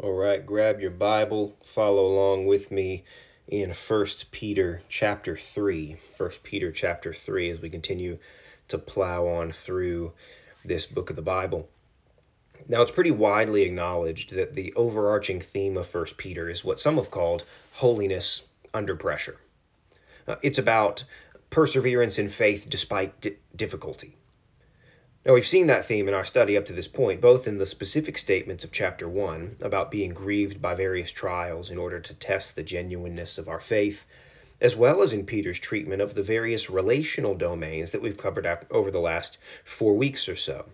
All right, grab your Bible, follow along with me in 1 Peter chapter 3. 1 Peter chapter 3 as we continue to plow on through this book of the Bible. Now, it's pretty widely acknowledged that the overarching theme of 1 Peter is what some have called holiness under pressure. Uh, it's about perseverance in faith despite di- difficulty. Now, we've seen that theme in our study up to this point, both in the specific statements of chapter 1 about being grieved by various trials in order to test the genuineness of our faith, as well as in Peter's treatment of the various relational domains that we've covered over the last four weeks or so.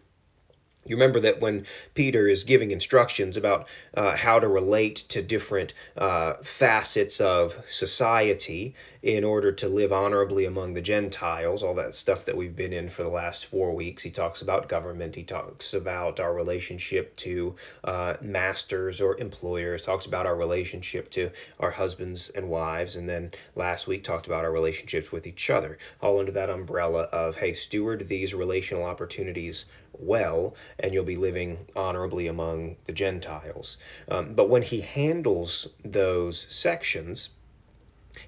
You remember that when Peter is giving instructions about uh, how to relate to different uh, facets of society in order to live honorably among the Gentiles, all that stuff that we've been in for the last four weeks, he talks about government, he talks about our relationship to uh, masters or employers, talks about our relationship to our husbands and wives, and then last week talked about our relationships with each other, all under that umbrella of, hey, steward these relational opportunities well, and you'll be living honorably among the Gentiles. Um, but when he handles those sections,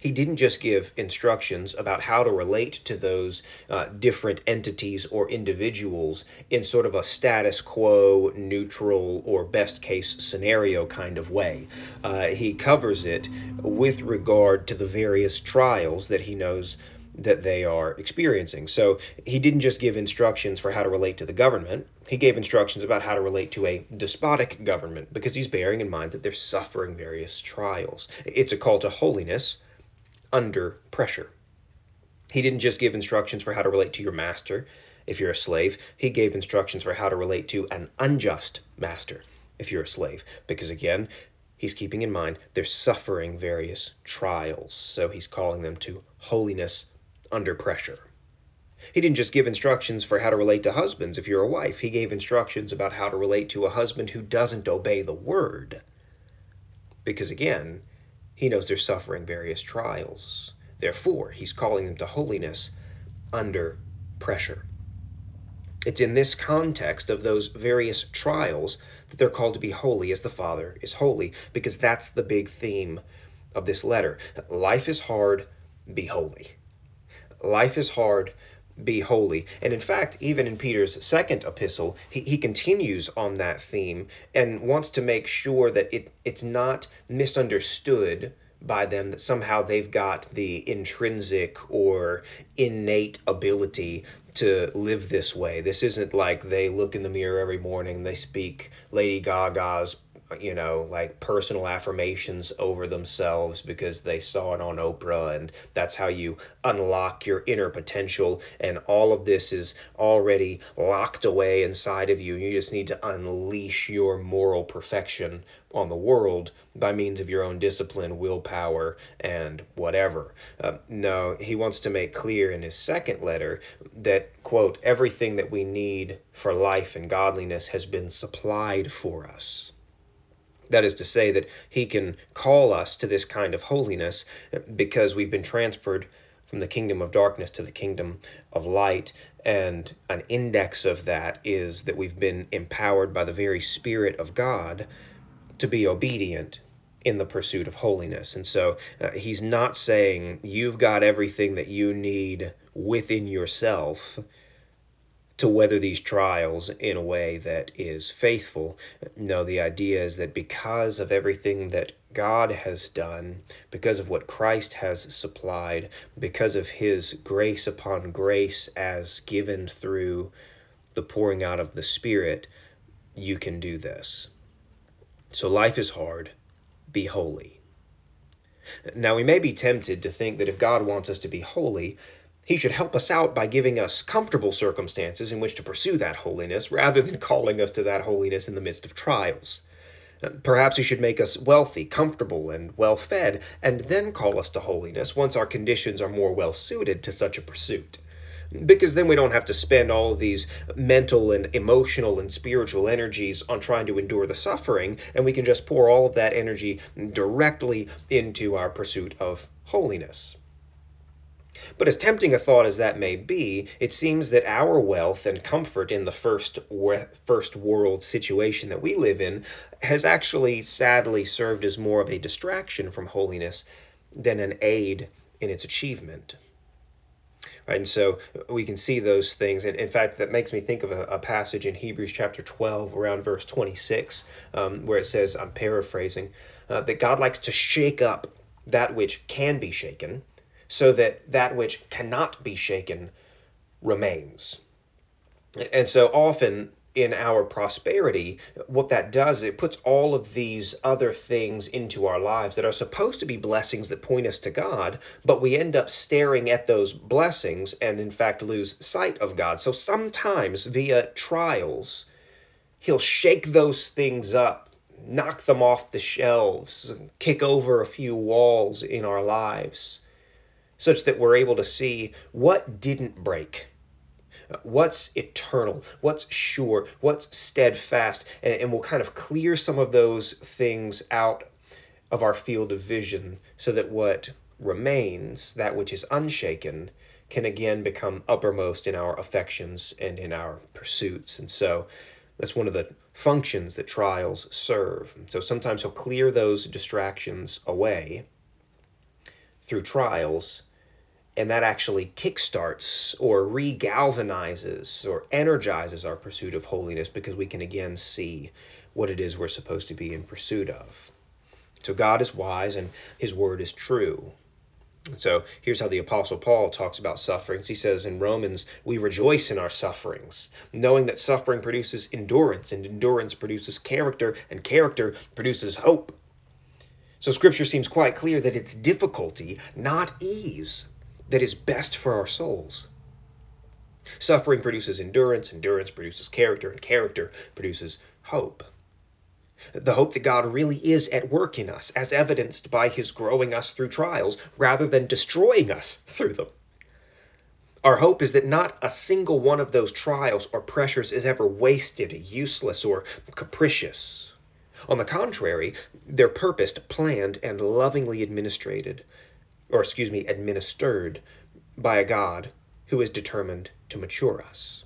he didn't just give instructions about how to relate to those uh, different entities or individuals in sort of a status quo, neutral, or best case scenario kind of way. Uh, he covers it with regard to the various trials that he knows that they are experiencing. So he didn't just give instructions for how to relate to the government, he gave instructions about how to relate to a despotic government because he's bearing in mind that they're suffering various trials. It's a call to holiness under pressure. He didn't just give instructions for how to relate to your master if you're a slave, he gave instructions for how to relate to an unjust master if you're a slave. Because again, he's keeping in mind they're suffering various trials. So he's calling them to holiness under pressure. He didn't just give instructions for how to relate to husbands if you're a wife, he gave instructions about how to relate to a husband who doesn't obey the word. Because again, he knows they're suffering various trials. Therefore, he's calling them to holiness under pressure. It's in this context of those various trials that they're called to be holy as the Father is holy, because that's the big theme of this letter. Life is hard, be holy. Life is hard, be holy. And in fact, even in Peter's second epistle, he, he continues on that theme and wants to make sure that it, it's not misunderstood by them that somehow they've got the intrinsic or innate ability to live this way. This isn't like they look in the mirror every morning, they speak Lady Gaga's you know, like personal affirmations over themselves because they saw it on Oprah, and that's how you unlock your inner potential. And all of this is already locked away inside of you. You just need to unleash your moral perfection on the world by means of your own discipline, willpower, and whatever. Uh, no, he wants to make clear in his second letter that, quote, everything that we need for life and godliness has been supplied for us. That is to say, that He can call us to this kind of holiness because we've been transferred from the kingdom of darkness to the kingdom of light. And an index of that is that we've been empowered by the very Spirit of God to be obedient in the pursuit of holiness. And so uh, he's not saying you've got everything that you need within yourself to weather these trials in a way that is faithful. No, the idea is that because of everything that God has done, because of what Christ has supplied, because of his grace upon grace as given through the pouring out of the Spirit, you can do this. So life is hard. Be holy. Now, we may be tempted to think that if God wants us to be holy, he should help us out by giving us comfortable circumstances in which to pursue that holiness rather than calling us to that holiness in the midst of trials. Uh, perhaps he should make us wealthy, comfortable, and well fed, and then call us to holiness once our conditions are more well suited to such a pursuit. Because then we don't have to spend all of these mental and emotional and spiritual energies on trying to endure the suffering, and we can just pour all of that energy directly into our pursuit of holiness. But as tempting a thought as that may be, it seems that our wealth and comfort in the first first world situation that we live in has actually sadly served as more of a distraction from holiness than an aid in its achievement. Right, and so we can see those things. And in fact, that makes me think of a, a passage in Hebrews chapter 12, around verse 26, um, where it says, I'm paraphrasing, uh, that God likes to shake up that which can be shaken so that that which cannot be shaken remains. And so often in our prosperity, what that does, it puts all of these other things into our lives that are supposed to be blessings that point us to God, but we end up staring at those blessings and, in fact, lose sight of God. So sometimes via trials, He'll shake those things up, knock them off the shelves, kick over a few walls in our lives, such that we're able to see what didn't break what's eternal, what's sure, what's steadfast, and, and we'll kind of clear some of those things out of our field of vision so that what remains, that which is unshaken, can again become uppermost in our affections and in our pursuits. And so that's one of the functions that trials serve. So sometimes he'll clear those distractions away through trials and that actually kickstarts or regalvanizes or energizes our pursuit of holiness because we can again see what it is we're supposed to be in pursuit of. So God is wise and his word is true. So here's how the Apostle Paul talks about sufferings. He says in Romans, We rejoice in our sufferings, knowing that suffering produces endurance, and endurance produces character, and character produces hope. So scripture seems quite clear that it's difficulty, not ease, that is best for our souls. Suffering produces endurance, endurance produces character, and character produces hope. The hope that God really is at work in us, as evidenced by his growing us through trials rather than destroying us through them. Our hope is that not a single one of those trials or pressures is ever wasted, useless, or capricious. On the contrary, they're purposed, planned, and lovingly administered or excuse me, administered by a God who is determined to mature us.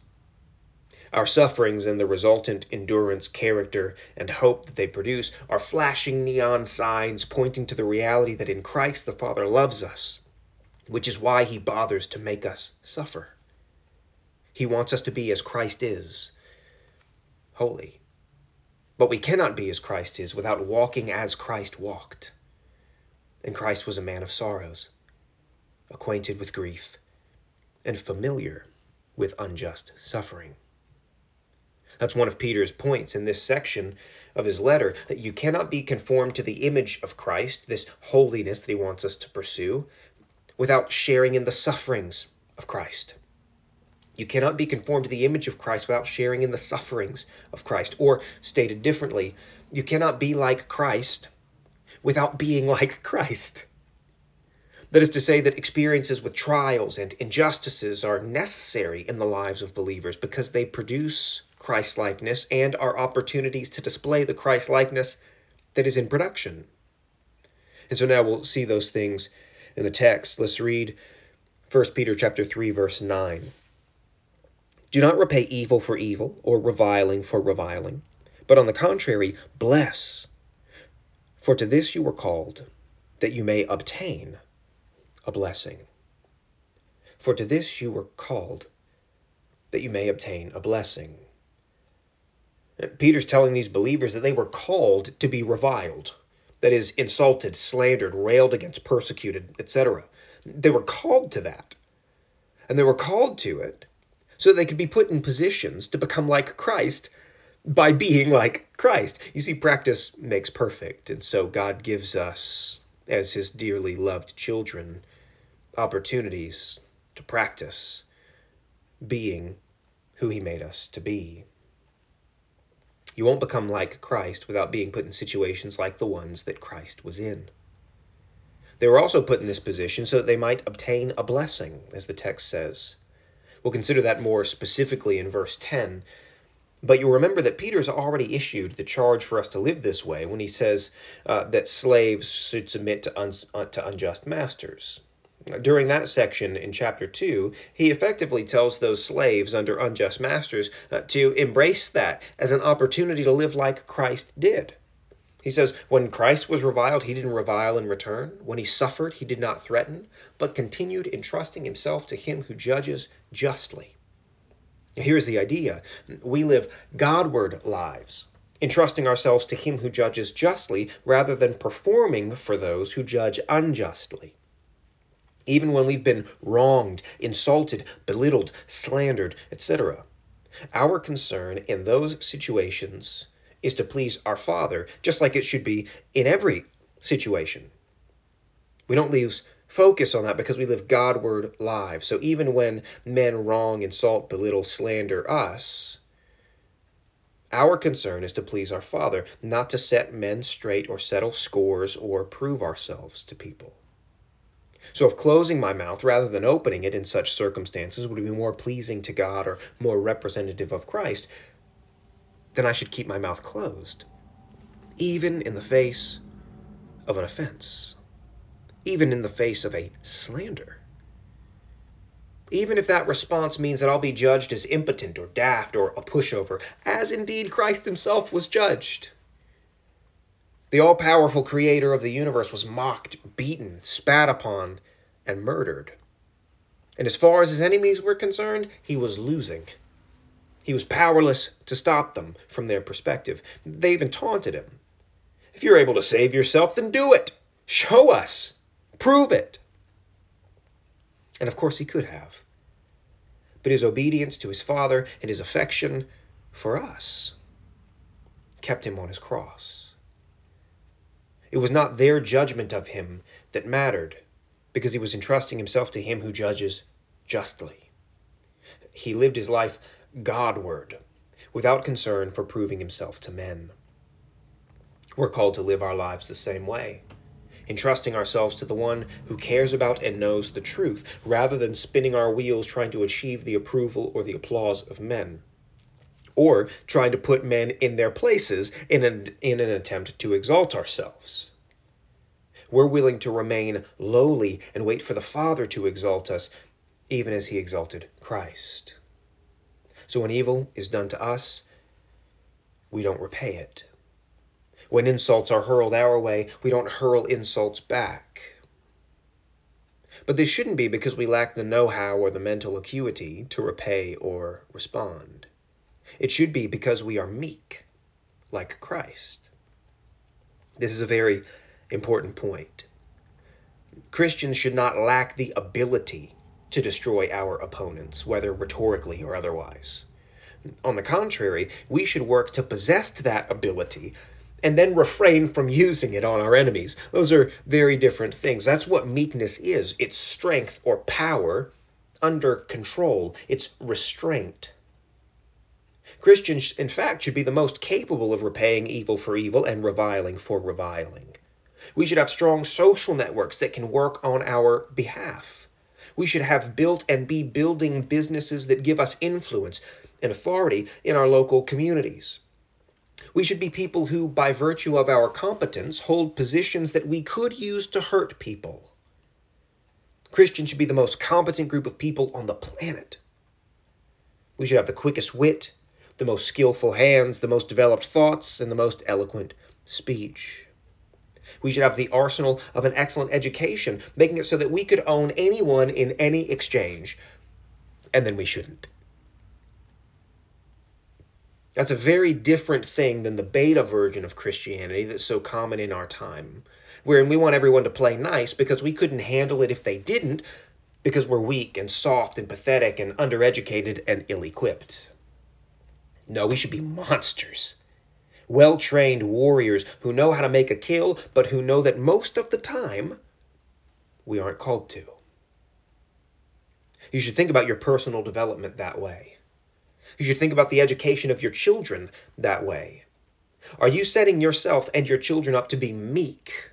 Our sufferings and the resultant endurance, character, and hope that they produce are flashing neon signs pointing to the reality that in Christ the Father loves us, which is why he bothers to make us suffer. He wants us to be as Christ is, holy. But we cannot be as Christ is without walking as Christ walked. And Christ was a man of sorrows, acquainted with grief, and familiar with unjust suffering. That's one of Peter's points in this section of his letter that you cannot be conformed to the image of Christ, this holiness that he wants us to pursue, without sharing in the sufferings of Christ. You cannot be conformed to the image of Christ without sharing in the sufferings of Christ. Or, stated differently, you cannot be like Christ without being like Christ. That is to say, that experiences with trials and injustices are necessary in the lives of believers because they produce Christ likeness and are opportunities to display the Christ likeness that is in production. And so now we'll see those things in the text. Let's read 1 Peter chapter 3 verse 9. Do not repay evil for evil or reviling for reviling, but on the contrary, bless for to this you were called, that you may obtain a blessing. For to this you were called, that you may obtain a blessing. Peter's telling these believers that they were called to be reviled, that is, insulted, slandered, railed against, persecuted, etc. They were called to that. And they were called to it so that they could be put in positions to become like Christ by being like Christ. You see, practice makes perfect, and so God gives us, as His dearly loved children, opportunities to practice being who He made us to be. You won't become like Christ without being put in situations like the ones that Christ was in. They were also put in this position so that they might obtain a blessing, as the text says. We'll consider that more specifically in verse 10 but you'll remember that Peter's already issued the charge for us to live this way when he says uh, that slaves should submit to, un- uh, to unjust masters. During that section in chapter 2, he effectively tells those slaves under unjust masters uh, to embrace that as an opportunity to live like Christ did. He says, When Christ was reviled, he didn't revile in return. When he suffered, he did not threaten, but continued entrusting himself to him who judges justly. Here's the idea we live Godward lives, entrusting ourselves to him who judges justly rather than performing for those who judge unjustly even when we've been wronged, insulted, belittled, slandered, etc. Our concern in those situations is to please our Father, just like it should be in every situation. We don't lose focus on that because we live Godward lives. So even when men wrong, insult, belittle, slander us, our concern is to please our Father, not to set men straight or settle scores or prove ourselves to people. So, if closing my mouth rather than opening it in such circumstances would be more pleasing to God or more representative of Christ, then I should keep my mouth closed, even in the face of an offense, even in the face of a slander. Even if that response means that I'll be judged as impotent or daft or a pushover, as indeed Christ himself was judged. The all powerful creator of the universe was mocked, beaten, spat upon, and murdered. And as far as his enemies were concerned, he was losing. He was powerless to stop them from their perspective. They even taunted him. If you're able to save yourself, then do it. Show us. Prove it. And of course, he could have. But his obedience to his Father and his affection for us kept him on his cross. It was not their judgment of him that mattered, because he was entrusting himself to him who judges justly. He lived his life Godward, without concern for proving himself to men. We're called to live our lives the same way, entrusting ourselves to the one who cares about and knows the truth, rather than spinning our wheels trying to achieve the approval or the applause of men or trying to put men in their places in an, in an attempt to exalt ourselves. We're willing to remain lowly and wait for the Father to exalt us, even as he exalted Christ. So when evil is done to us, we don't repay it. When insults are hurled our way, we don't hurl insults back. But this shouldn't be because we lack the know how or the mental acuity to repay or respond. It should be because we are meek, like Christ. This is a very important point. Christians should not lack the ability to destroy our opponents, whether rhetorically or otherwise. On the contrary, we should work to possess that ability and then refrain from using it on our enemies. Those are very different things. That's what meekness is it's strength or power under control, it's restraint. Christians, in fact, should be the most capable of repaying evil for evil and reviling for reviling. We should have strong social networks that can work on our behalf. We should have built and be building businesses that give us influence and authority in our local communities. We should be people who, by virtue of our competence, hold positions that we could use to hurt people. Christians should be the most competent group of people on the planet. We should have the quickest wit, the most skillful hands, the most developed thoughts, and the most eloquent speech. We should have the arsenal of an excellent education, making it so that we could own anyone in any exchange, and then we shouldn't. That's a very different thing than the beta version of Christianity that's so common in our time, wherein we want everyone to play nice because we couldn't handle it if they didn't, because we're weak and soft and pathetic and undereducated and ill equipped. No, we should be monsters. Well trained warriors who know how to make a kill, but who know that most of the time we aren't called to. You should think about your personal development that way. You should think about the education of your children that way. Are you setting yourself and your children up to be meek?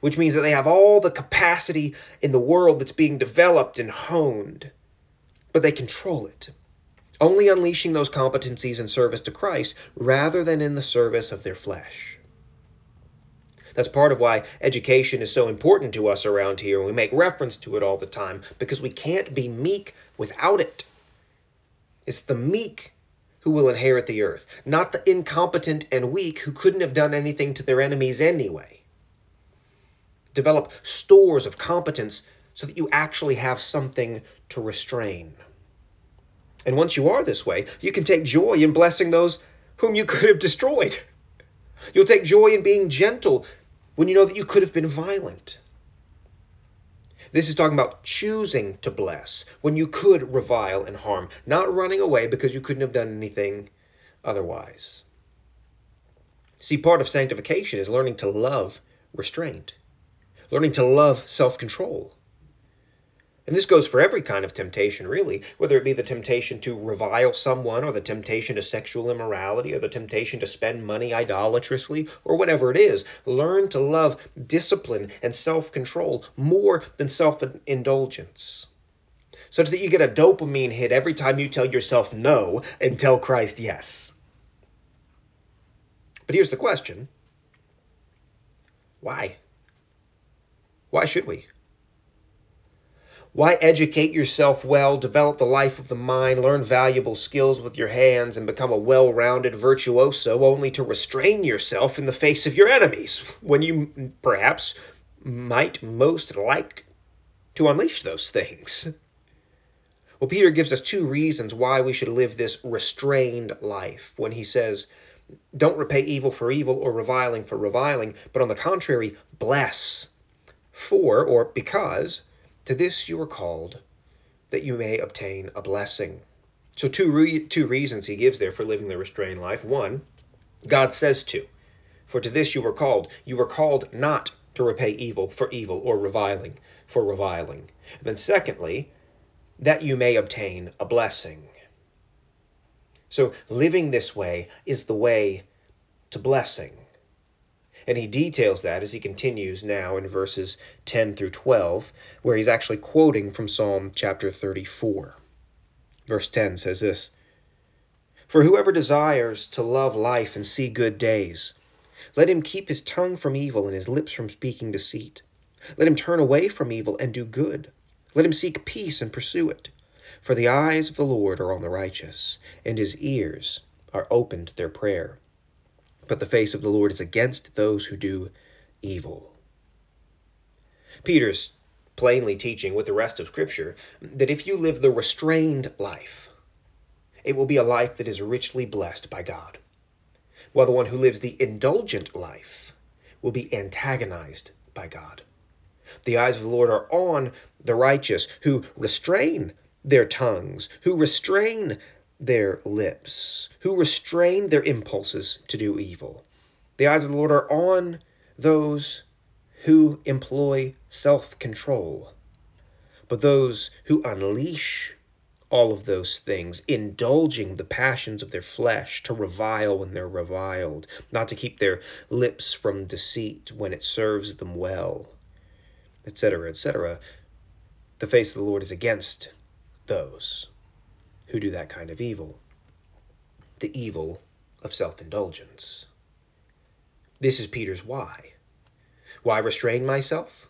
Which means that they have all the capacity in the world that's being developed and honed, but they control it only unleashing those competencies in service to Christ rather than in the service of their flesh. That's part of why education is so important to us around here, and we make reference to it all the time, because we can't be meek without it. It's the meek who will inherit the earth, not the incompetent and weak who couldn't have done anything to their enemies anyway. Develop stores of competence so that you actually have something to restrain. And once you are this way, you can take joy in blessing those whom you could have destroyed. You'll take joy in being gentle when you know that you could have been violent. This is talking about choosing to bless when you could revile and harm, not running away because you couldn't have done anything otherwise. See, part of sanctification is learning to love restraint, learning to love self control. And this goes for every kind of temptation, really, whether it be the temptation to revile someone, or the temptation to sexual immorality, or the temptation to spend money idolatrously, or whatever it is. Learn to love discipline and self control more than self indulgence, such that you get a dopamine hit every time you tell yourself no and tell Christ yes. But here's the question why? Why should we? Why educate yourself well, develop the life of the mind, learn valuable skills with your hands, and become a well rounded virtuoso only to restrain yourself in the face of your enemies when you perhaps might most like to unleash those things? Well, Peter gives us two reasons why we should live this restrained life when he says, Don't repay evil for evil or reviling for reviling, but on the contrary, bless. For, or because, to this you were called, that you may obtain a blessing. So, two, re- two reasons he gives there for living the restrained life. One, God says to. For to this you were called. You were called not to repay evil for evil or reviling for reviling. And then, secondly, that you may obtain a blessing. So, living this way is the way to blessing. And he details that as he continues now in verses 10 through 12, where he's actually quoting from Psalm chapter 34. Verse 10 says this For whoever desires to love life and see good days, let him keep his tongue from evil and his lips from speaking deceit. Let him turn away from evil and do good. Let him seek peace and pursue it. For the eyes of the Lord are on the righteous, and his ears are open to their prayer but the face of the Lord is against those who do evil. Peter's plainly teaching with the rest of Scripture that if you live the restrained life, it will be a life that is richly blessed by God, while the one who lives the indulgent life will be antagonized by God. The eyes of the Lord are on the righteous who restrain their tongues, who restrain their lips, who restrain their impulses to do evil. The eyes of the Lord are on those who employ self control. But those who unleash all of those things, indulging the passions of their flesh to revile when they're reviled, not to keep their lips from deceit when it serves them well, etc., etc., the face of the Lord is against those who do that kind of evil the evil of self indulgence. This is Peter's why. Why restrain myself?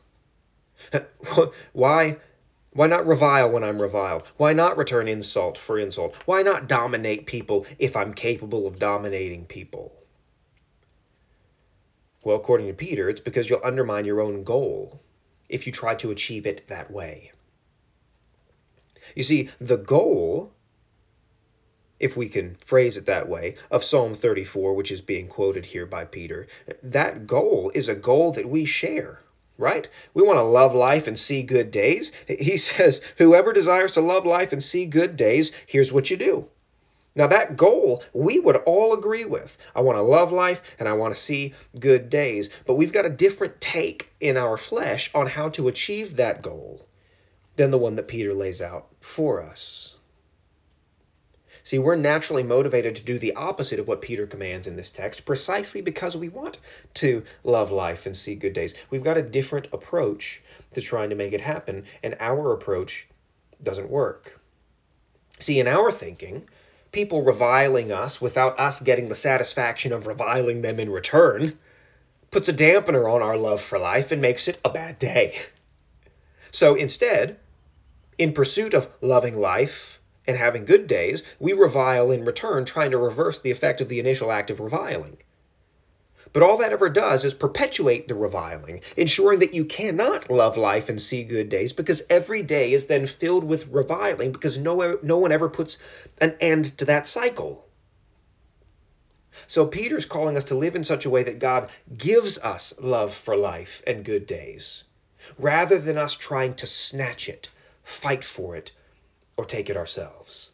why why not revile when I'm reviled? Why not return insult for insult? Why not dominate people if I'm capable of dominating people? Well, according to Peter, it's because you'll undermine your own goal if you try to achieve it that way. You see, the goal if we can phrase it that way, of Psalm 34, which is being quoted here by Peter, that goal is a goal that we share, right? We want to love life and see good days. He says, Whoever desires to love life and see good days, here's what you do. Now, that goal we would all agree with. I want to love life and I want to see good days. But we've got a different take in our flesh on how to achieve that goal than the one that Peter lays out for us. See, we're naturally motivated to do the opposite of what Peter commands in this text precisely because we want to love life and see good days. We've got a different approach to trying to make it happen, and our approach doesn't work. See, in our thinking, people reviling us without us getting the satisfaction of reviling them in return, puts a dampener on our love for life and makes it a bad day. So instead, in pursuit of loving life and having good days, we revile in return, trying to reverse the effect of the initial act of reviling. But all that ever does is perpetuate the reviling, ensuring that you cannot love life and see good days because every day is then filled with reviling because no, no one ever puts an end to that cycle. So Peter's calling us to live in such a way that God gives us love for life and good days, rather than us trying to snatch it, fight for it, or take it ourselves.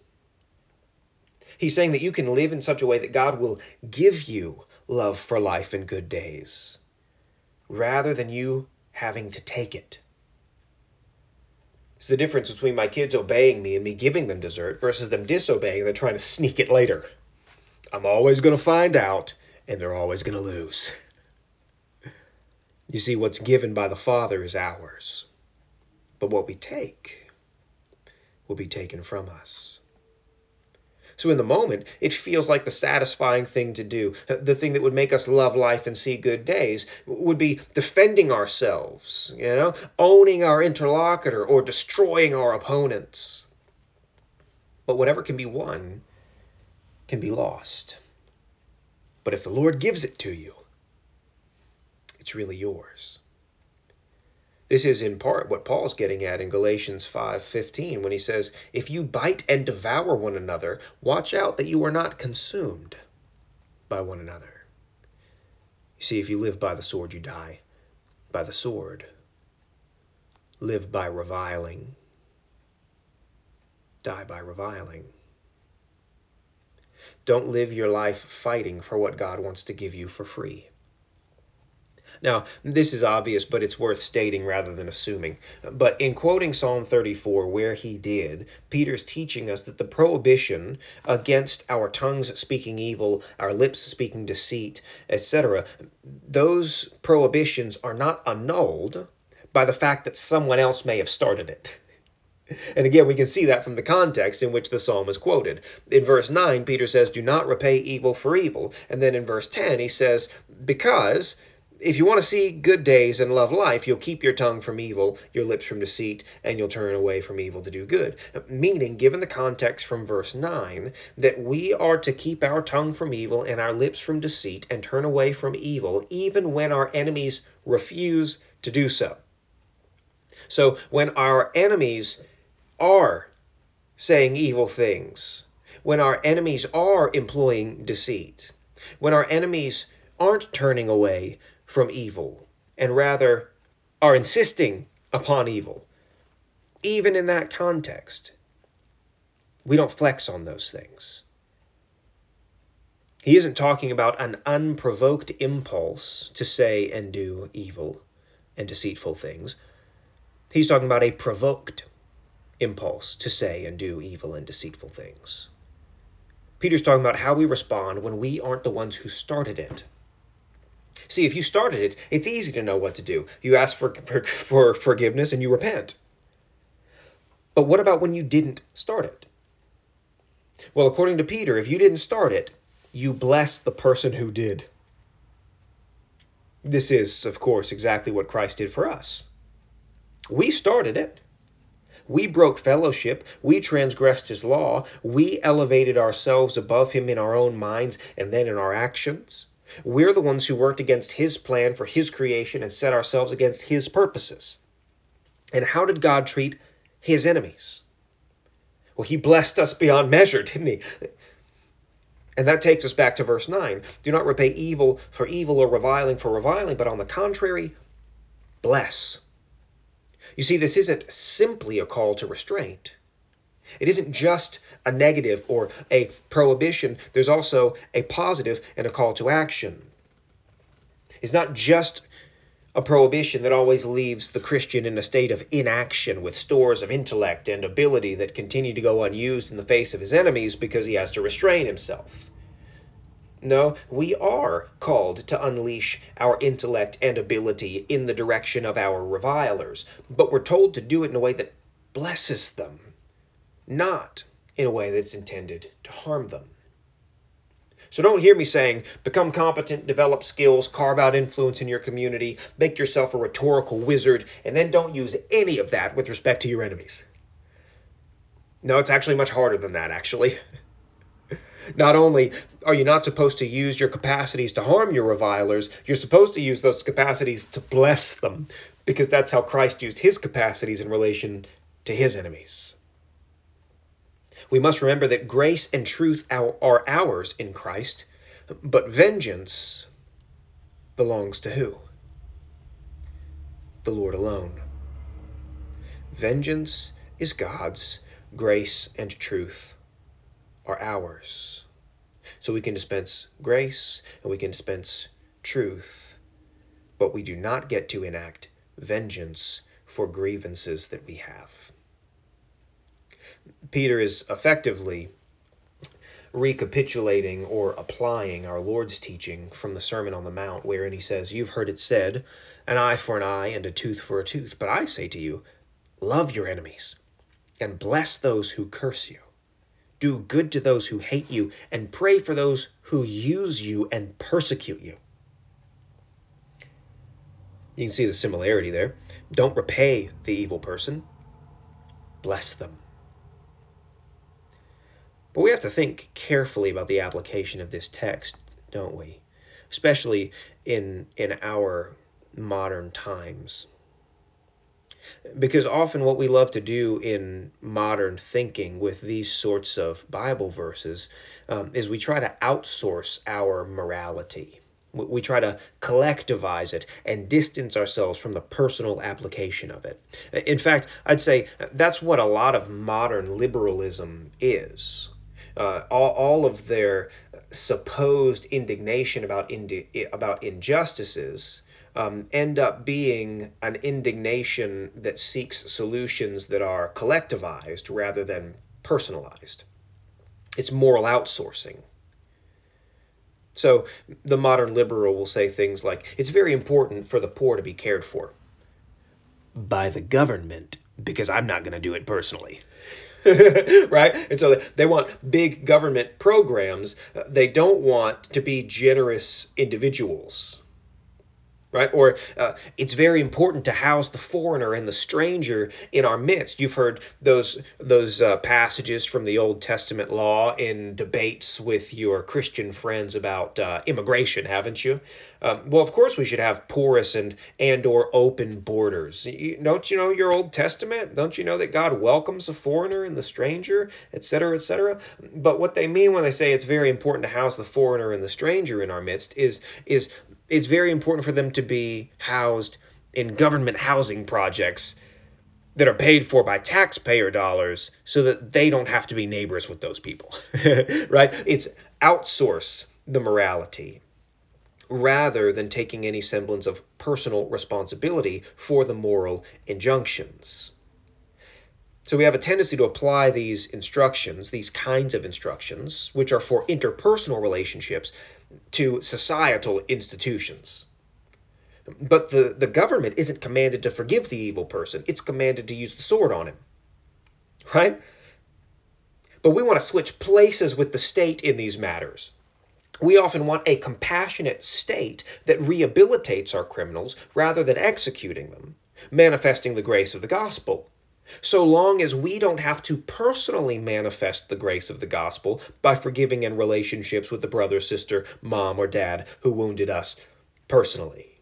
He's saying that you can live in such a way that God will give you love for life and good days, rather than you having to take it. It's the difference between my kids obeying me and me giving them dessert versus them disobeying and then trying to sneak it later. I'm always going to find out, and they're always going to lose. You see, what's given by the Father is ours, but what we take will be taken from us. So in the moment, it feels like the satisfying thing to do. The thing that would make us love life and see good days would be defending ourselves, you know, owning our interlocutor or destroying our opponents. But whatever can be won can be lost. But if the Lord gives it to you, it's really yours. This is in part what Paul's getting at in Galatians 5:15 when he says, "If you bite and devour one another, watch out that you are not consumed by one another." You see, if you live by the sword, you die by the sword. Live by reviling, die by reviling. Don't live your life fighting for what God wants to give you for free. Now, this is obvious, but it's worth stating rather than assuming. But in quoting Psalm 34, where he did, Peter's teaching us that the prohibition against our tongues speaking evil, our lips speaking deceit, etc., those prohibitions are not annulled by the fact that someone else may have started it. And again, we can see that from the context in which the psalm is quoted. In verse 9, Peter says, Do not repay evil for evil. And then in verse 10, he says, Because if you want to see good days and love life, you'll keep your tongue from evil, your lips from deceit, and you'll turn away from evil to do good. Meaning, given the context from verse 9, that we are to keep our tongue from evil and our lips from deceit and turn away from evil, even when our enemies refuse to do so. So, when our enemies are saying evil things, when our enemies are employing deceit, when our enemies aren't turning away from evil and rather are insisting upon evil. Even in that context, we don't flex on those things. He isn't talking about an unprovoked impulse to say and do evil and deceitful things. He's talking about a provoked impulse to say and do evil and deceitful things. Peter's talking about how we respond when we aren't the ones who started it. See, if you started it, it's easy to know what to do. You ask for, for, for forgiveness and you repent. But what about when you didn't start it? Well, according to Peter, if you didn't start it, you bless the person who did. This is, of course, exactly what Christ did for us. We started it. We broke fellowship. We transgressed his law. We elevated ourselves above him in our own minds and then in our actions. We're the ones who worked against his plan for his creation and set ourselves against his purposes. And how did God treat his enemies? Well, he blessed us beyond measure, didn't he? And that takes us back to verse 9. Do not repay evil for evil or reviling for reviling, but on the contrary, bless. You see, this isn't simply a call to restraint. It isn't just a negative or a prohibition, there's also a positive and a call to action. It's not just a prohibition that always leaves the Christian in a state of inaction with stores of intellect and ability that continue to go unused in the face of his enemies because he has to restrain himself. No, we are called to unleash our intellect and ability in the direction of our revilers, but we're told to do it in a way that blesses them not in a way that's intended to harm them. So don't hear me saying become competent, develop skills, carve out influence in your community, make yourself a rhetorical wizard, and then don't use any of that with respect to your enemies. No, it's actually much harder than that, actually. Not only are you not supposed to use your capacities to harm your revilers, you're supposed to use those capacities to bless them, because that's how Christ used his capacities in relation to his enemies. We must remember that grace and truth are ours in Christ, but vengeance belongs to who? The Lord alone. Vengeance is God's, grace and truth are ours. So we can dispense grace and we can dispense truth, but we do not get to enact vengeance for grievances that we have. Peter is effectively recapitulating or applying our Lord's teaching from the Sermon on the Mount, wherein he says, You've heard it said, an eye for an eye and a tooth for a tooth. But I say to you, love your enemies and bless those who curse you. Do good to those who hate you and pray for those who use you and persecute you. You can see the similarity there. Don't repay the evil person, bless them. But we have to think carefully about the application of this text, don't we? Especially in in our modern times. Because often what we love to do in modern thinking with these sorts of Bible verses um, is we try to outsource our morality. We try to collectivize it and distance ourselves from the personal application of it. In fact, I'd say that's what a lot of modern liberalism is uh, all, all of their supposed indignation about indi- about injustices um, end up being an indignation that seeks solutions that are collectivized rather than personalized. It's moral outsourcing. So the modern liberal will say things like, it's very important for the poor to be cared for by the government because I'm not going to do it personally. right? And so they want big government programs. They don't want to be generous individuals right? Or uh, it's very important to house the foreigner and the stranger in our midst. You've heard those those uh, passages from the Old Testament law in debates with your Christian friends about uh, immigration, haven't you? Um, well, of course we should have porous and and or open borders. Don't you know your Old Testament? Don't you know that God welcomes the foreigner and the stranger, etc., etc.? But what they mean when they say it's very important to house the foreigner and the stranger in our midst is is it's very important for them to be housed in government housing projects that are paid for by taxpayer dollars so that they don't have to be neighbors with those people. right? It's outsource the morality rather than taking any semblance of personal responsibility for the moral injunctions. So we have a tendency to apply these instructions, these kinds of instructions, which are for interpersonal relationships, to societal institutions. But the, the government isn't commanded to forgive the evil person, it's commanded to use the sword on him. Right? But we want to switch places with the state in these matters. We often want a compassionate state that rehabilitates our criminals rather than executing them, manifesting the grace of the gospel so long as we don't have to personally manifest the grace of the gospel by forgiving in relationships with the brother, sister, mom, or dad who wounded us personally.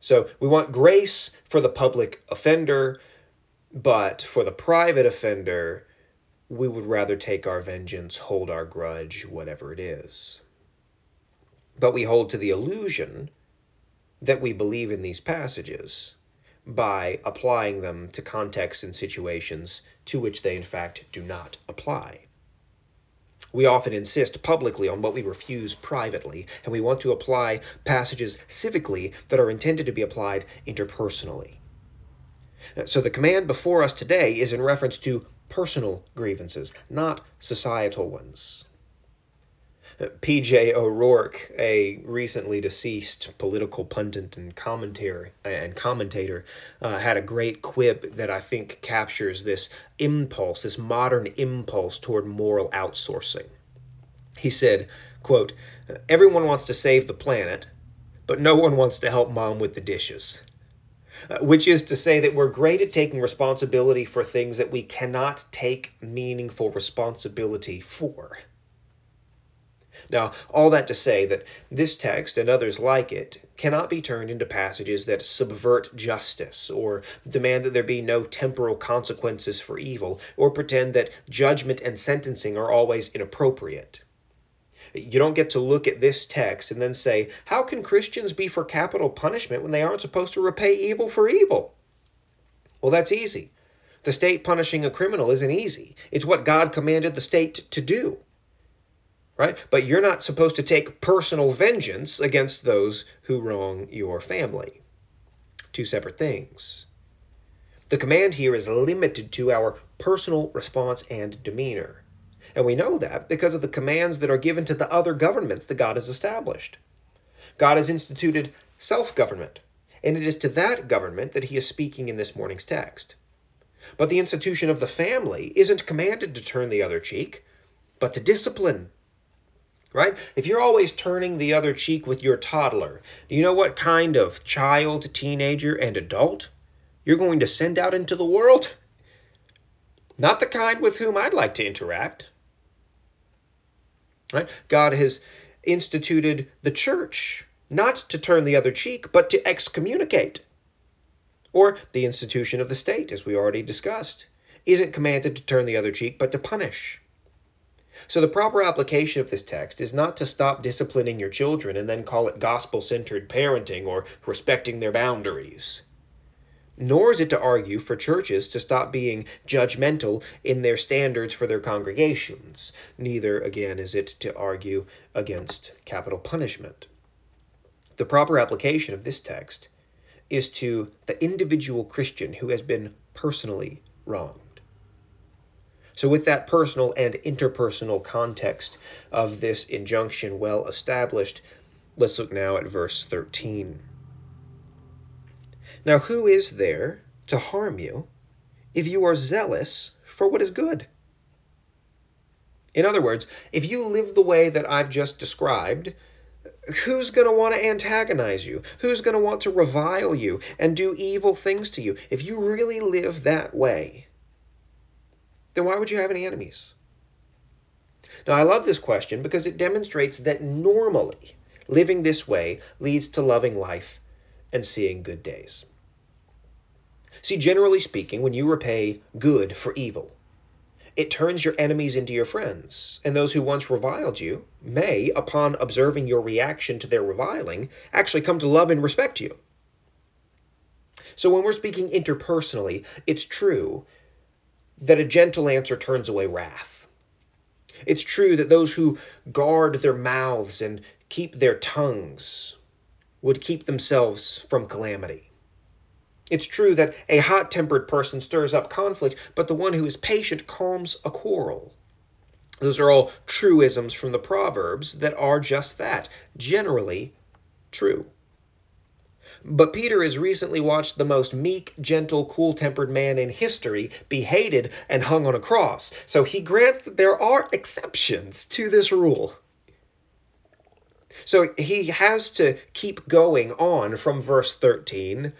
So we want grace for the public offender, but for the private offender, we would rather take our vengeance, hold our grudge, whatever it is. But we hold to the illusion that we believe in these passages by applying them to contexts and situations to which they in fact do not apply. We often insist publicly on what we refuse privately, and we want to apply passages civically that are intended to be applied interpersonally. So the command before us today is in reference to personal grievances, not societal ones. P.J. O'Rourke, a recently deceased political pundit and commentator, and commentator, uh, had a great quip that I think captures this impulse, this modern impulse toward moral outsourcing. He said, quote, Everyone wants to save the planet, but no one wants to help mom with the dishes. Uh, which is to say that we're great at taking responsibility for things that we cannot take meaningful responsibility for. Now, all that to say that this text and others like it cannot be turned into passages that subvert justice, or demand that there be no temporal consequences for evil, or pretend that judgment and sentencing are always inappropriate. You don't get to look at this text and then say, how can Christians be for capital punishment when they aren't supposed to repay evil for evil? Well, that's easy. The state punishing a criminal isn't easy. It's what God commanded the state to do. Right? But you're not supposed to take personal vengeance against those who wrong your family. Two separate things. The command here is limited to our personal response and demeanor. And we know that because of the commands that are given to the other governments that God has established. God has instituted self government, and it is to that government that he is speaking in this morning's text. But the institution of the family isn't commanded to turn the other cheek, but to discipline. Right? If you're always turning the other cheek with your toddler, do you know what kind of child, teenager, and adult you're going to send out into the world? Not the kind with whom I'd like to interact. Right? God has instituted the church not to turn the other cheek, but to excommunicate. Or the institution of the state, as we already discussed, isn't commanded to turn the other cheek, but to punish. So the proper application of this text is not to stop disciplining your children and then call it gospel centered parenting or respecting their boundaries nor is it to argue for churches to stop being judgmental in their standards for their congregations. Neither, again, is it to argue against capital punishment. The proper application of this text is to the individual Christian who has been personally wronged. So, with that personal and interpersonal context of this injunction well established, let's look now at verse 13. Now, who is there to harm you if you are zealous for what is good? In other words, if you live the way that I've just described, who's going to want to antagonize you? Who's going to want to revile you and do evil things to you? If you really live that way, then why would you have any enemies? Now, I love this question because it demonstrates that normally living this way leads to loving life and seeing good days. See, generally speaking, when you repay good for evil, it turns your enemies into your friends, and those who once reviled you may, upon observing your reaction to their reviling, actually come to love and respect you. So when we're speaking interpersonally, it's true that a gentle answer turns away wrath. It's true that those who guard their mouths and keep their tongues would keep themselves from calamity. It's true that a hot tempered person stirs up conflict, but the one who is patient calms a quarrel. Those are all truisms from the Proverbs that are just that, generally true. But Peter has recently watched the most meek, gentle, cool tempered man in history be hated and hung on a cross. So he grants that there are exceptions to this rule. So he has to keep going on from verse 13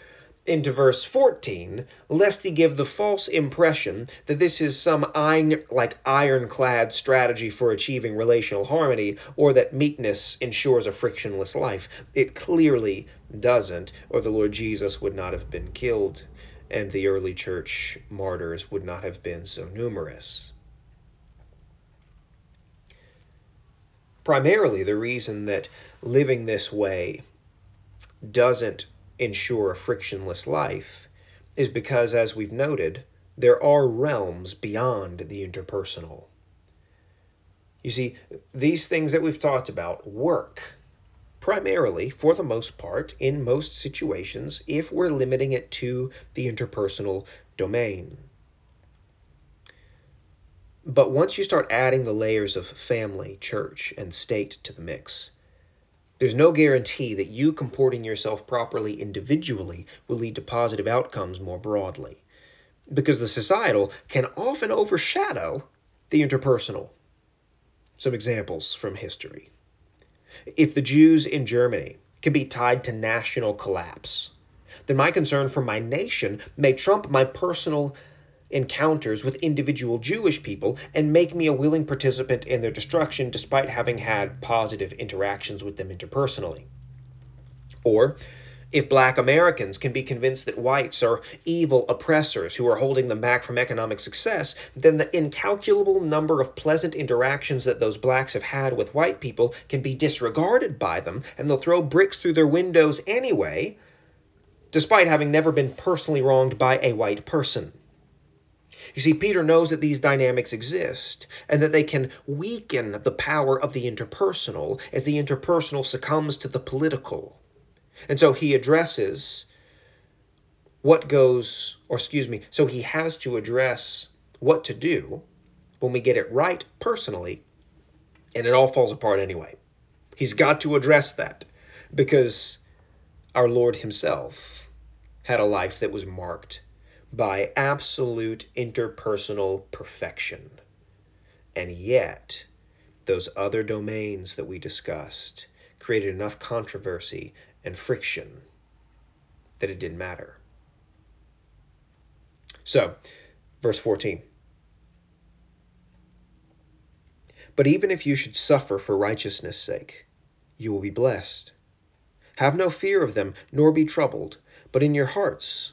into verse 14, lest he give the false impression that this is some iron, like ironclad strategy for achieving relational harmony, or that meekness ensures a frictionless life. It clearly doesn't, or the Lord Jesus would not have been killed, and the early church martyrs would not have been so numerous. Primarily, the reason that living this way doesn't ensure a frictionless life is because, as we've noted, there are realms beyond the interpersonal. You see, these things that we've talked about work primarily, for the most part, in most situations, if we're limiting it to the interpersonal domain. But once you start adding the layers of family, church, and state to the mix, there's no guarantee that you comporting yourself properly individually will lead to positive outcomes more broadly, because the societal can often overshadow the interpersonal. some examples from history. If the Jews in Germany can be tied to national collapse, then my concern for my nation may trump my personal encounters with individual Jewish people and make me a willing participant in their destruction despite having had positive interactions with them interpersonally. Or, if black Americans can be convinced that whites are evil oppressors who are holding them back from economic success, then the incalculable number of pleasant interactions that those blacks have had with white people can be disregarded by them, and they'll throw bricks through their windows anyway, despite having never been personally wronged by a white person. You see, Peter knows that these dynamics exist and that they can weaken the power of the interpersonal as the interpersonal succumbs to the political. And so he addresses what goes, or excuse me, so he has to address what to do when we get it right personally, and it all falls apart anyway. He's got to address that because our Lord Himself had a life that was marked by absolute interpersonal perfection. And yet, those other domains that we discussed created enough controversy and friction that it didn't matter. So, verse 14. But even if you should suffer for righteousness' sake, you will be blessed. Have no fear of them, nor be troubled, but in your hearts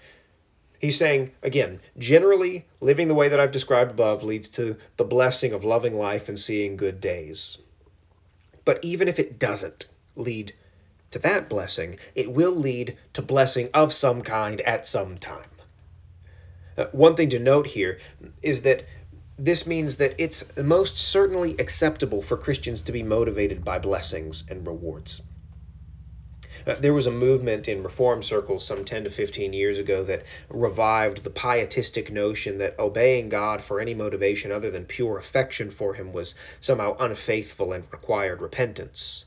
He's saying, again, generally, living the way that I've described above leads to the blessing of loving life and seeing good days. But even if it doesn't lead to that blessing, it will lead to blessing of some kind at some time. Uh, one thing to note here is that this means that it's most certainly acceptable for Christians to be motivated by blessings and rewards. Uh, there was a movement in reform circles some 10 to 15 years ago that revived the pietistic notion that obeying God for any motivation other than pure affection for Him was somehow unfaithful and required repentance.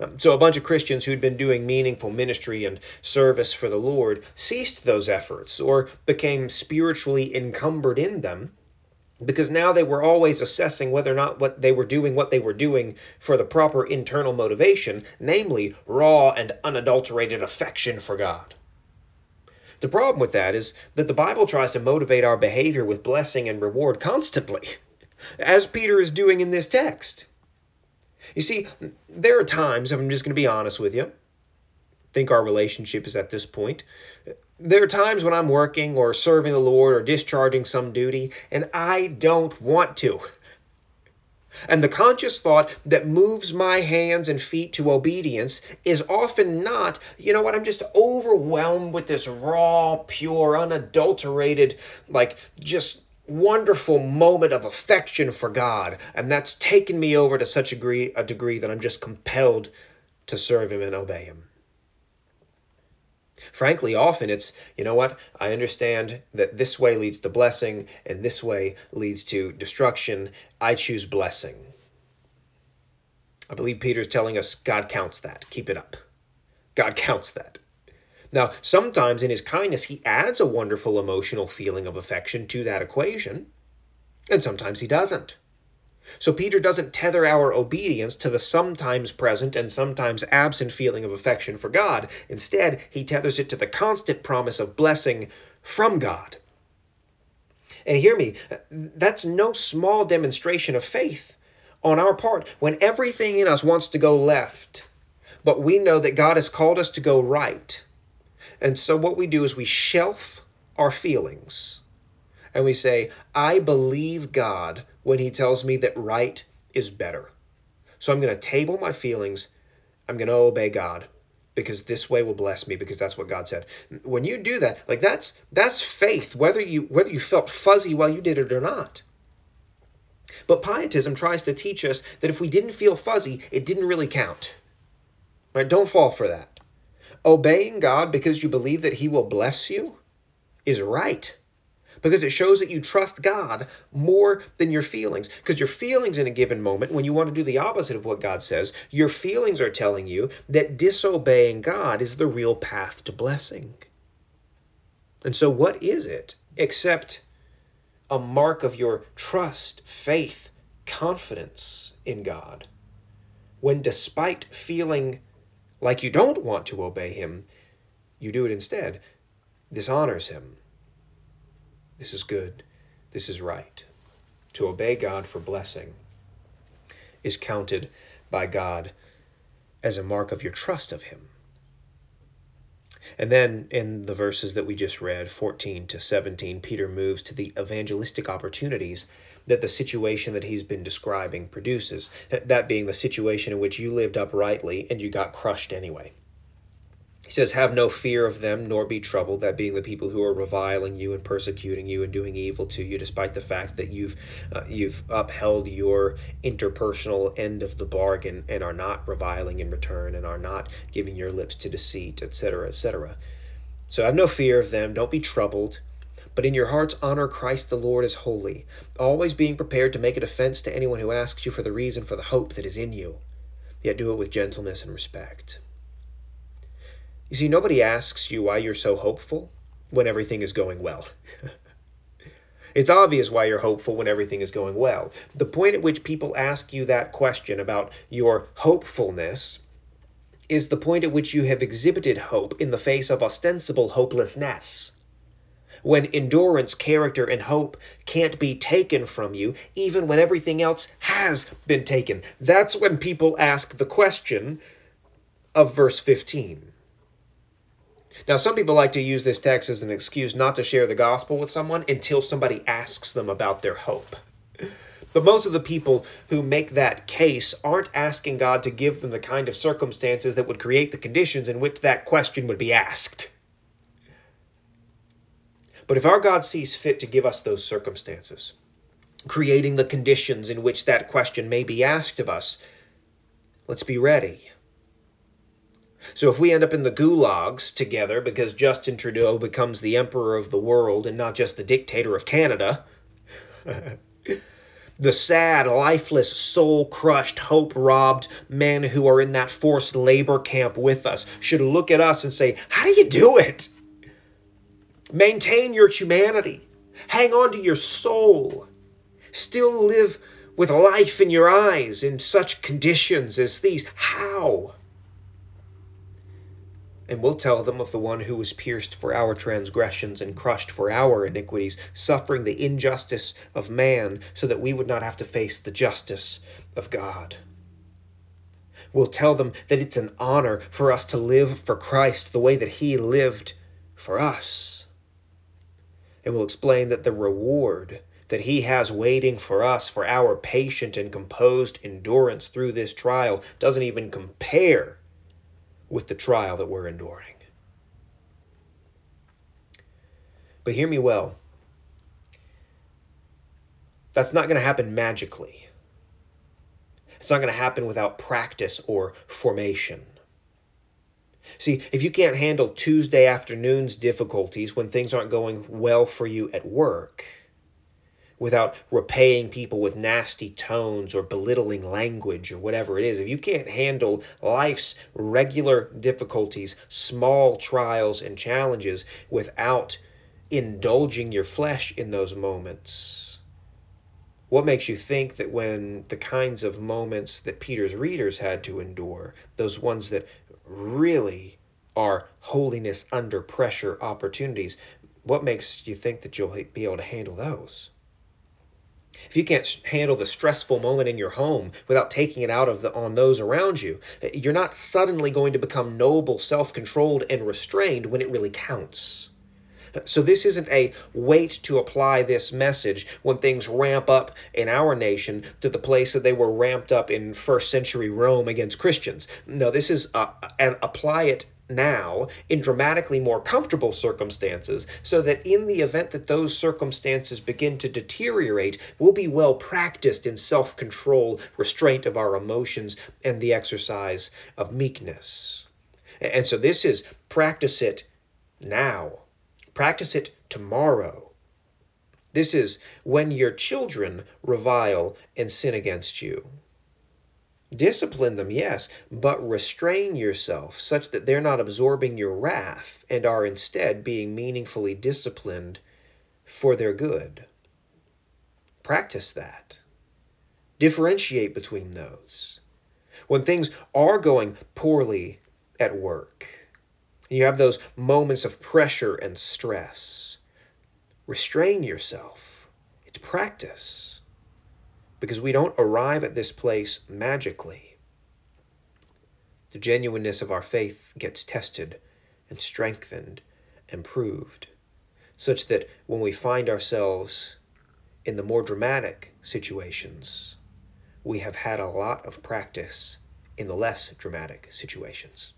Um, so a bunch of Christians who'd been doing meaningful ministry and service for the Lord ceased those efforts or became spiritually encumbered in them because now they were always assessing whether or not what they were doing what they were doing for the proper internal motivation, namely raw and unadulterated affection for God. The problem with that is that the Bible tries to motivate our behavior with blessing and reward constantly, as Peter is doing in this text. You see, there are times, I'm just going to be honest with you, think our relationship is at this point. There are times when I'm working or serving the Lord or discharging some duty, and I don't want to. And the conscious thought that moves my hands and feet to obedience is often not, you know what, I'm just overwhelmed with this raw, pure, unadulterated, like just wonderful moment of affection for God, and that's taken me over to such a degree, a degree that I'm just compelled to serve Him and obey Him. Frankly, often it's, you know what, I understand that this way leads to blessing and this way leads to destruction. I choose blessing. I believe Peter's telling us God counts that. Keep it up. God counts that. Now, sometimes in his kindness, he adds a wonderful emotional feeling of affection to that equation, and sometimes he doesn't. So Peter doesn't tether our obedience to the sometimes present and sometimes absent feeling of affection for God. Instead, he tethers it to the constant promise of blessing from God. And hear me, that's no small demonstration of faith on our part when everything in us wants to go left, but we know that God has called us to go right. And so what we do is we shelf our feelings and we say, I believe God when He tells me that right is better. So I'm going to table my feelings. I'm going to obey God because this way will bless me because that's what God said. When you do that, like that's that's faith whether you whether you felt fuzzy while you did it or not. But pietism tries to teach us that if we didn't feel fuzzy, it didn't really count. Right? Don't fall for that. Obeying God because you believe that He will bless you is right because it shows that you trust God more than your feelings. Because your feelings in a given moment, when you want to do the opposite of what God says, your feelings are telling you that disobeying God is the real path to blessing. And so, what is it except a mark of your trust, faith, confidence in God? When, despite feeling like you don't want to obey Him, you do it instead, this honors Him this is good. This is right. To obey God for blessing is counted by God as a mark of your trust of Him. And then in the verses that we just read, 14 to 17, Peter moves to the evangelistic opportunities that the situation that he's been describing produces. That being the situation in which you lived uprightly and you got crushed anyway. He says, Have no fear of them, nor be troubled, that being the people who are reviling you and persecuting you and doing evil to you, despite the fact that you've uh, you've upheld your interpersonal end of the bargain and are not reviling in return and are not giving your lips to deceit, etc., etc. So have no fear of them, don't be troubled. But in your hearts honor Christ the Lord as holy, always being prepared to make a defense to anyone who asks you for the reason for the hope that is in you, yet do it with gentleness and respect. You see, nobody asks you why you're so hopeful when everything is going well. it's obvious why you're hopeful when everything is going well. The point at which people ask you that question about your hopefulness is the point at which you have exhibited hope in the face of ostensible hopelessness. When endurance, character, and hope can't be taken from you, even when everything else has been taken. That's when people ask the question of verse 15. Now, some people like to use this text as an excuse not to share the gospel with someone until somebody asks them about their hope. But most of the people who make that case aren't asking God to give them the kind of circumstances that would create the conditions in which that question would be asked. But if our God sees fit to give us those circumstances, creating the conditions in which that question may be asked of us, let's be ready. So if we end up in the gulags together because Justin Trudeau becomes the emperor of the world and not just the dictator of Canada, the sad, lifeless, soul crushed, hope robbed men who are in that forced labor camp with us should look at us and say, How do you do it? Maintain your humanity, hang on to your soul, still live with life in your eyes in such conditions as these. How? And we'll tell them of the one who was pierced for our transgressions and crushed for our iniquities, suffering the injustice of man so that we would not have to face the justice of God. We'll tell them that it's an honor for us to live for Christ the way that He lived for us. And we'll explain that the reward that He has waiting for us for our patient and composed endurance through this trial doesn't even compare with the trial that we're enduring. But hear me well. That's not going to happen magically. It's not going to happen without practice or formation. See, if you can't handle Tuesday afternoon's difficulties when things aren't going well for you at work, without repaying people with nasty tones or belittling language or whatever it is, if you can't handle life's regular difficulties, small trials and challenges without indulging your flesh in those moments, what makes you think that when the kinds of moments that Peter's readers had to endure, those ones that really are holiness under pressure opportunities, what makes you think that you'll be able to handle those? If you can't handle the stressful moment in your home without taking it out of the, on those around you, you're not suddenly going to become noble, self-controlled, and restrained when it really counts. So this isn't a wait to apply this message when things ramp up in our nation to the place that they were ramped up in first century Rome against Christians. No, this is uh, an apply it now in dramatically more comfortable circumstances so that in the event that those circumstances begin to deteriorate, we'll be well practiced in self control, restraint of our emotions, and the exercise of meekness. And so this is practice it now, practice it tomorrow. This is when your children revile and sin against you. Discipline them, yes, but restrain yourself such that they're not absorbing your wrath and are instead being meaningfully disciplined for their good. Practice that. Differentiate between those. When things are going poorly at work, you have those moments of pressure and stress, restrain yourself. It's practice because we don't arrive at this place magically. The genuineness of our faith gets tested and strengthened and proved, such that when we find ourselves in the more dramatic situations, we have had a lot of practice in the less dramatic situations.